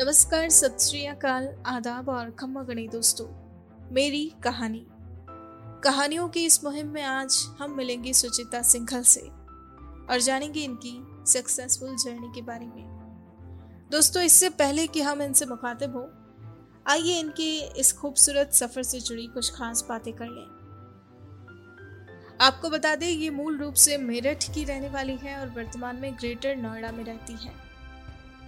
नमस्कार, सत श्री अकाल, आदाब और खम्मा गणी दोस्तों। मेरी कहानी। कहानियों की इस मुहिम में आज हम मिलेंगे सुचिता सिंघल से और जानेंगे इनकी सक्सेसफुल जर्नी के बारे में। दोस्तों, इससे पहले कि हम इनसे मुखातिब हो, आइए इनके इस खूबसूरत सफ़र से जुड़ी कुछ खास बातें कर लें। आपको बता दें, ये मूल रूप से मेरठ की रहने वाली है और वर्तमान में ग्रेटर नोएडा में रहती है।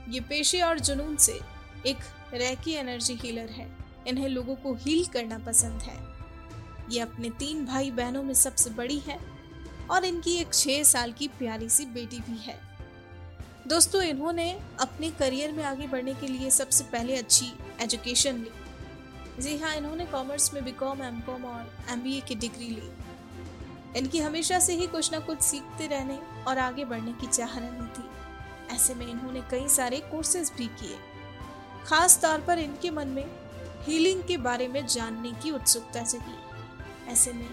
ये पेशे और जुनून से एक रैकी एनर्जी हीलर है। इन्हें लोगों को हील करना पसंद है। ये अपने तीन भाई बहनों में सबसे बड़ी है और इनकी एक छह साल की प्यारी सी बेटी भी है। दोस्तों, इन्होंने अपने करियर में आगे बढ़ने के लिए सबसे पहले अच्छी एजुकेशन ली। जी हाँ इन्होंने कॉमर्स में बीकॉम एमकॉम और एमबीए की डिग्री ली। इनकी हमेशा से ही कुछ ना कुछ सीखते रहने और आगे बढ़ने की चाह रहनी थी। ऐसे में इन्होंने कई सारे कोर्सेज भी किए। खास तौर पर इनके मन में हीलिंग के बारे में जानने की उत्सुकता जगी ऐसे में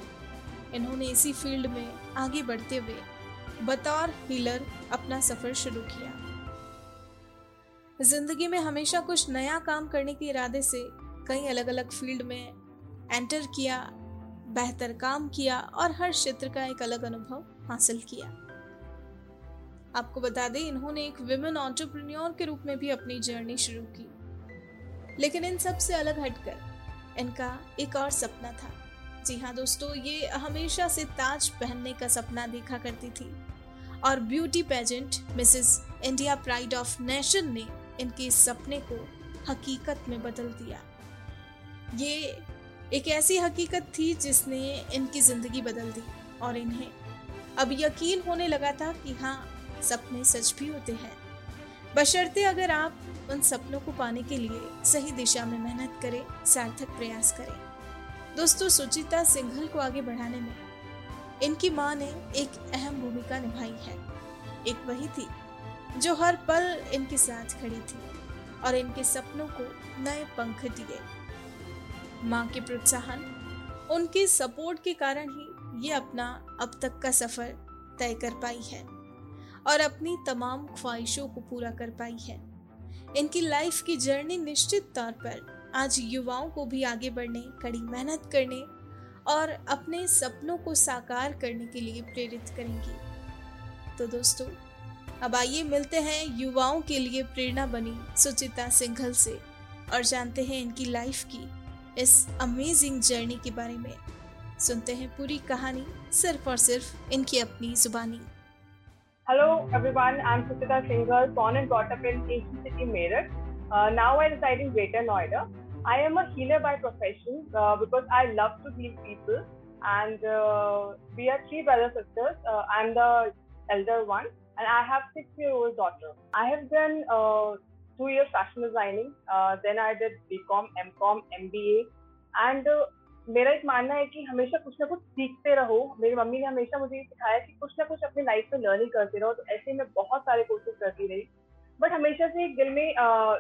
इन्होंने इसी फ़ील्ड में आगे बढ़ते हुए बतौर हीलर अपना सफ़र शुरू किया। ज़िंदगी में हमेशा कुछ नया काम करने के इरादे से कई अलग अलग फ़ील्ड में एंटर किया, बेहतर काम किया और हर क्षेत्र का एक अलग अनुभव हासिल किया। आपको बता दें, इन्होंने एक विमेन ऑन्टरप्रन्योर के रूप में भी अपनी जर्नी शुरू की। लेकिन इन सबसे अलग हटकर, इनका एक और सपना था। जी हाँ दोस्तों, ये हमेशा से ताज पहनने का सपना देखा करती थी। और beauty pageant Mrs India pride of nation ने इनके इस सपने को हकीकत में बदल दिया। ये एक ऐसी हकीकत थी जिसने इनकी ज़िंदगी बदल दी और इन्हें अब यकीन होने लगा था कि हाँ सपने सच भी होते हैं। बशर्ते अगर आप उन सपनों को पाने के लिए सही दिशा में मेहनत करें, सार्थक प्रयास करें। दोस्तों, सुचिता सिंघल को आगे बढ़ाने में इनकी माँ ने एक अहम भूमिका निभाई है। एक वही थी, जो हर पल इनके साथ खड़ी थी और इनके सपनों को नए पंख दिए। माँ के प्रोत्साहन, उनके सपोर्ट के कारण ही ये अपना अब तक का सफ़र तय कर पाई है। और अपनी तमाम ख्वाहिशों को पूरा कर पाई है। इनकी लाइफ की जर्नी निश्चित तौर पर आज युवाओं को भी आगे बढ़ने, कड़ी मेहनत करने और अपने सपनों को साकार करने के लिए प्रेरित करेंगी। तो दोस्तों, अब आइए मिलते हैं युवाओं के लिए प्रेरणा बनी सुचिता सिंघल से और जानते हैं इनकी लाइफ की इस अमेजिंग जर्नी के बारे में। सुनते हैं पूरी कहानी सिर्फ़ और सिर्फ़ इनकी अपनी जुबानी। Hello everyone, I'm Suchita Singhal, born and brought up in ancient city Meerut. Uh, now I reside in Greater Noida. I am a healer by profession uh, because I love to heal people. And uh, we are three brother sisters. Uh, I'm the elder one, and I have six-year-old daughter. I have done uh, two years fashion designing. Uh, then I did BCom, MCom, MBA, and मेरा एक मानना है कि हमेशा कुछ ना कुछ सीखते रहो। मेरी मम्मी ने हमेशा मुझे ये सिखाया कि कुछ ना कुछ अपनी लाइफ में लर्निंग करते रहो। तो ऐसे में बहुत सारे कोर्सेज करती रही। बट हमेशा से एक दिल में आ,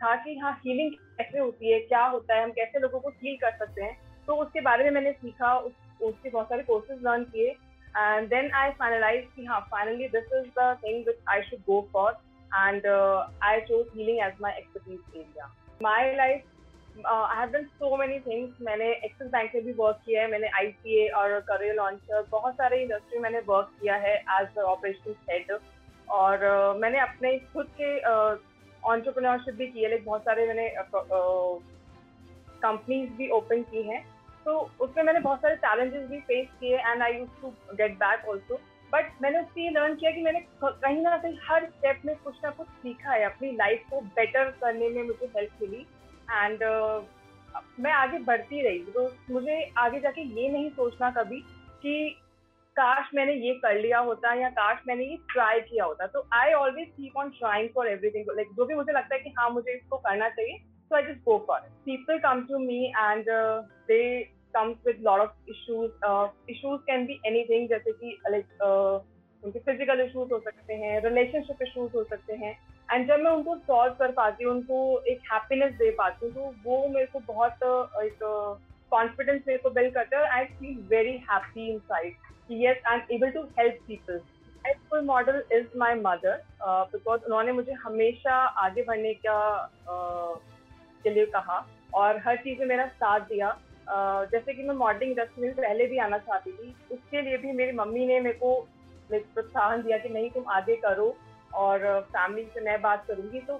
था कि हाँ हीलिंग कैसे होती है क्या होता है हम कैसे लोगों को हील कर सकते हैं। तो उसके बारे में मैंने सीखा उस, उसके बहुत सारे कोर्सेज लर्न किए। एंड देन आई फाइनलाइज कि हाँ finally this is the thing which I should go for and I chose healing as my expertise area my life I have done so many things मैंने Axis bank में भी work किया है मैंने ICA और career launcher बहुत सारे industry मैंने वर्क किया है एज ऑपरेशन हेड और uh, मैंने अपने खुद के ऑन्टरप्रनोरशिप uh, भी किए लाइक बहुत सारे मैंने कंपनीज़ uh, भी ओपन की हैं. तो उसमें मैंने बहुत सारे चैलेंजेस भी फेस किए and I use to get back also but मैंने उससे ये लर्न किया कि मैंने कहीं ना कहीं हर स्टेप में कुछ ना कुछ सीखा है अपनी लाइफ को बेटर करने में मुझे हेल्प मिली. एंड uh, मैं आगे बढ़ती रही तो मुझे आगे जाके ये नहीं सोचना कभी कि काश मैंने ये कर लिया होता या काश मैंने ये ट्राई किया होता। तो I always keep on trying for everything like जो भी मुझे लगता है कि हाँ मुझे इसको करना चाहिए so I just go for people come to me and they comes with lot of issues uh, can be anything जैसे कि लाइक uh, उनके फ़िज़िकल इश्यूज़ हो सकते हैं रिलेशनशिप इश्यूज़ हो सकते हैं। एंड जब मैं उनको सॉल्व कर पाती हूँ, उनको एक हैप्पीनेस दे पाती हूँ तो वो मेरे को बहुत एक कॉन्फिडेंस मेरे को बिल्ड करता है I feel very happy inside yes I am able to help people role model is my mother because उन्होंने मुझे हमेशा आगे बढ़ने का के लिए कहा और हर चीज़ में मेरा साथ दिया। जैसे कि मैं मॉडलिंग इंडस्ट्री में पहले भी आना चाहती थी, उसके लिए भी मेरी मम्मी ने मेरे को प्रोत्साहन दिया कि नहीं तुम आगे करो और फैमिली uh, से मैं बात करूँगी तो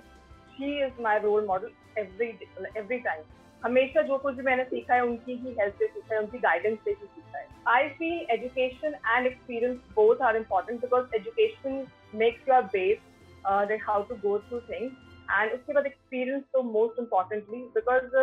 she is my role model every every time हमेशा जो कुछ मैंने सीखा है उनकी ही हेल्प से सीखा है उनकी गाइडेंस से ही सीखा है। I feel education and experience both are important because education makes your base how to go through things and उसके बाद एक्सपीरियंस तो मोस्ट इम्पॉर्टेंटली बिकॉज़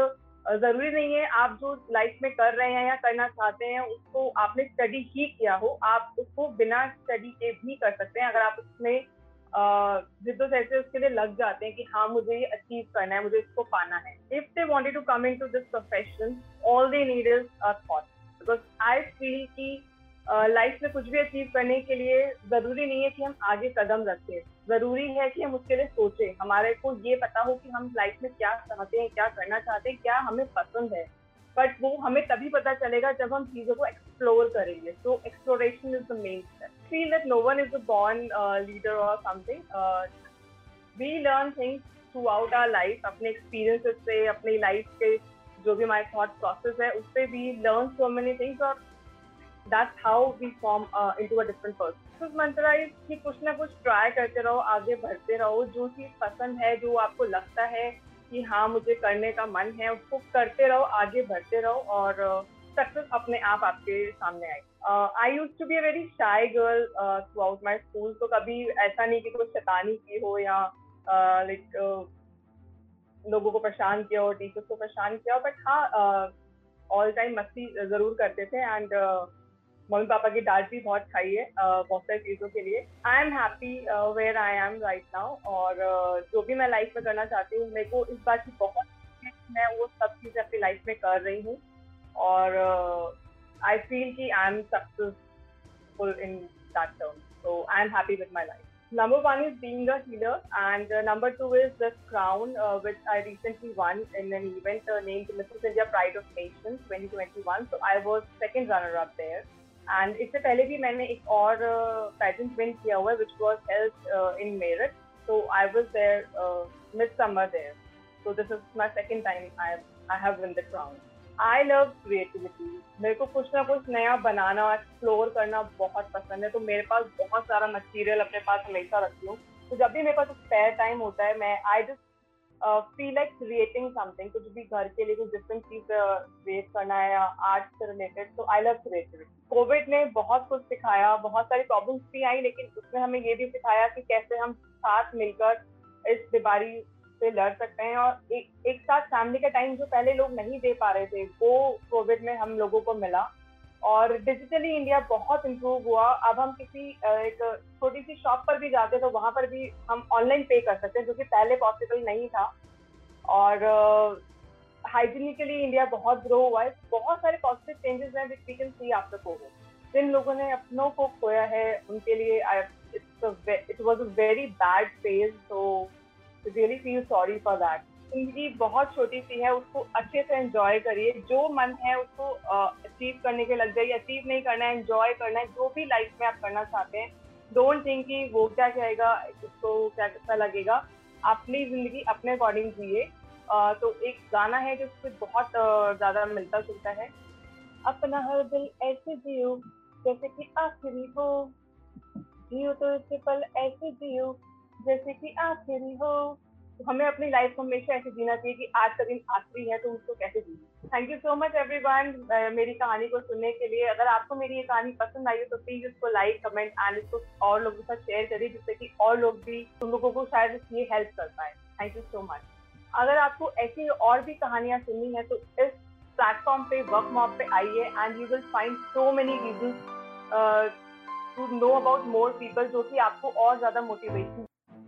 ज़रूरी नहीं है, आप जो लाइफ में कर रहे हैं या करना चाहते हैं, उसको आपने स्टडी ही किया हो, आप उसको बिना स्टडी के भी कर सकते हैं। अगर आप उसमें जिद्दोजहद उसके लिए लग जाते हैं कि हाँ मुझे ये अचीव करना है, मुझे इसको पाना है। If they wanted to come into this profession all they need is a thought because I feel कि लाइफ में कुछ भी अचीव करने के लिए ज़रूरी नहीं है कि हम आगे कदम रखें। ज़रूरी है कि हम उसके लिए सोचें। हमारे को ये पता हो कि हम लाइफ में क्या चाहते हैं, क्या करना चाहते हैं, क्या हमें पसंद है। बट वो हमें तभी पता चलेगा जब हम चीज़ों को एक्सप्लोर करेंगे। So exploration is the main step feel that no one is a born leader और something we learn things throughout our life अपने एक्सपीरियंसेस से, अपनी लाइफ के जो भी हमारे थॉट प्रोसेस है, उससे we learn so many things और that's how we form into a different person तो मंत्रा कि कुछ ना कुछ ट्राई करते रहो आगे बढ़ते रहो। जो चीज़ पसंद है जो आपको लगता है कि हाँ मुझे करने का मन है उसको करते रहो आगे बढ़ते रहो और सक्सेस अपने आप आपके सामने आए। I use to be a very shy girl throughout my school तो कभी ऐसा नहीं कि कोई शैतानी की हो या लाइक uh, लोगों को परेशान किया हो टीचर्स को परेशान किया हो। बट हाँ ऑल टाइम मस्ती ज़रूर करते थे एंड मम्मी पापा की डांट भी बहुत खाई है बहुत सारी चीज़ों के लिए। I am happy where I am right now और जो भी मैं लाइफ में करना चाहती हूँ, मेरे को इस बात की बहुत मैं वो सब चीज़ें अपनी लाइफ में कर रही हूँ और आई फील की I am successful in that term so I am happy with my life number one is being a and number two is the crown which I recently won in an event named India pride of nations 2021 so I was second runner up there and इससे पहले भी मैंने एक और pageant win किया हुआ है which was held in Meerut so I was there miss summer there so this is my second time I I have win the crown I love creativity मेरे को कुछ ना कुछ नया बनाना एक्सप्लोर करना बहुत पसंद है। तो मेरे पास बहुत सारा मटेरियल अपने पास हमेशा रखती हूँ। तो जब भी मेरे पास स्पेयर टाइम होता है, मैं I just feel like creating something कुछ भी घर के लिए कुछ डिफरेंट चीज़ क्रिएट करना है या आर्ट से रिलेटेड तो आई लव क्रिएटिविटी कोविड ने बहुत कुछ सिखाया, बहुत सारी प्रॉब्लम्स भी आई, लेकिन उसमें हमें ये भी सिखाया कि कैसे हम साथ मिलकर इस बीमारी से लड़ सकते हैं और एक साथ फैमिली का टाइम जो पहले लोग नहीं दे पा रहे थे, वो कोविड में हम लोगों को मिला। और डिजिटली इंडिया बहुत इम्प्रूव हुआ। अब हम किसी एक छोटी सी शॉप पर भी जाते तो वहाँ पर भी हम ऑनलाइन पे कर सकते हैं, जो कि पहले पॉसिबल नहीं था। और हाइजीनिकली इंडिया बहुत ग्रो हुआ है। बहुत सारे पॉजिटिव चेंजेस हैं which we can see after covid जिन लोगों ने अपनों को खोया है, उनके लिए it was a very bad phase तो really feel sorry for that ज़िंदगी बहुत छोटी सी है, उसको अच्छे से एंजॉय करिए। जो मन है, उसको अचीव करने के लग जाइए। अचीव नहीं करना है एंजॉय करना है, जो भी लाइफ में आप करना चाहते हैं। डोंट थिंक कि वो क्या कहेगा, उसको क्या कैसा लगेगा। अपनी ज़िंदगी अपने अकॉर्डिंग जिए। तो एक गाना है जो उससे बहुत ज़्यादा मिलता जुलता है। अपना हर दिल ऐसे जियो, जैसे कि आखिरी हो। जियो तो इसके पल ऐसे जियो, जैसे कि आखिरी हो। हमें अपनी लाइफ को हमेशा ऐसे जीना चाहिए कि आज का दिन आखिरी है तो उसको कैसे जी thank you so much everyone मेरी कहानी को सुनने के लिए। अगर आपको मेरी ये कहानी पसंद आई हो तो प्लीज़ इसको लाइक कमेंट एंड इसको और लोगों के साथ शेयर करिए जिससे कि और लोग भी उन लोगों को शायद ये हेल्प कर पाए। थैंक यू सो मच अगर आपको ऐसी और भी कहानियाँ सुननी है तो इस प्लेटफॉर्म पे वर्क मॉप पे आइए and you will find so many reason to know about more people जो कि आपको और ज़्यादा मोटिवेशन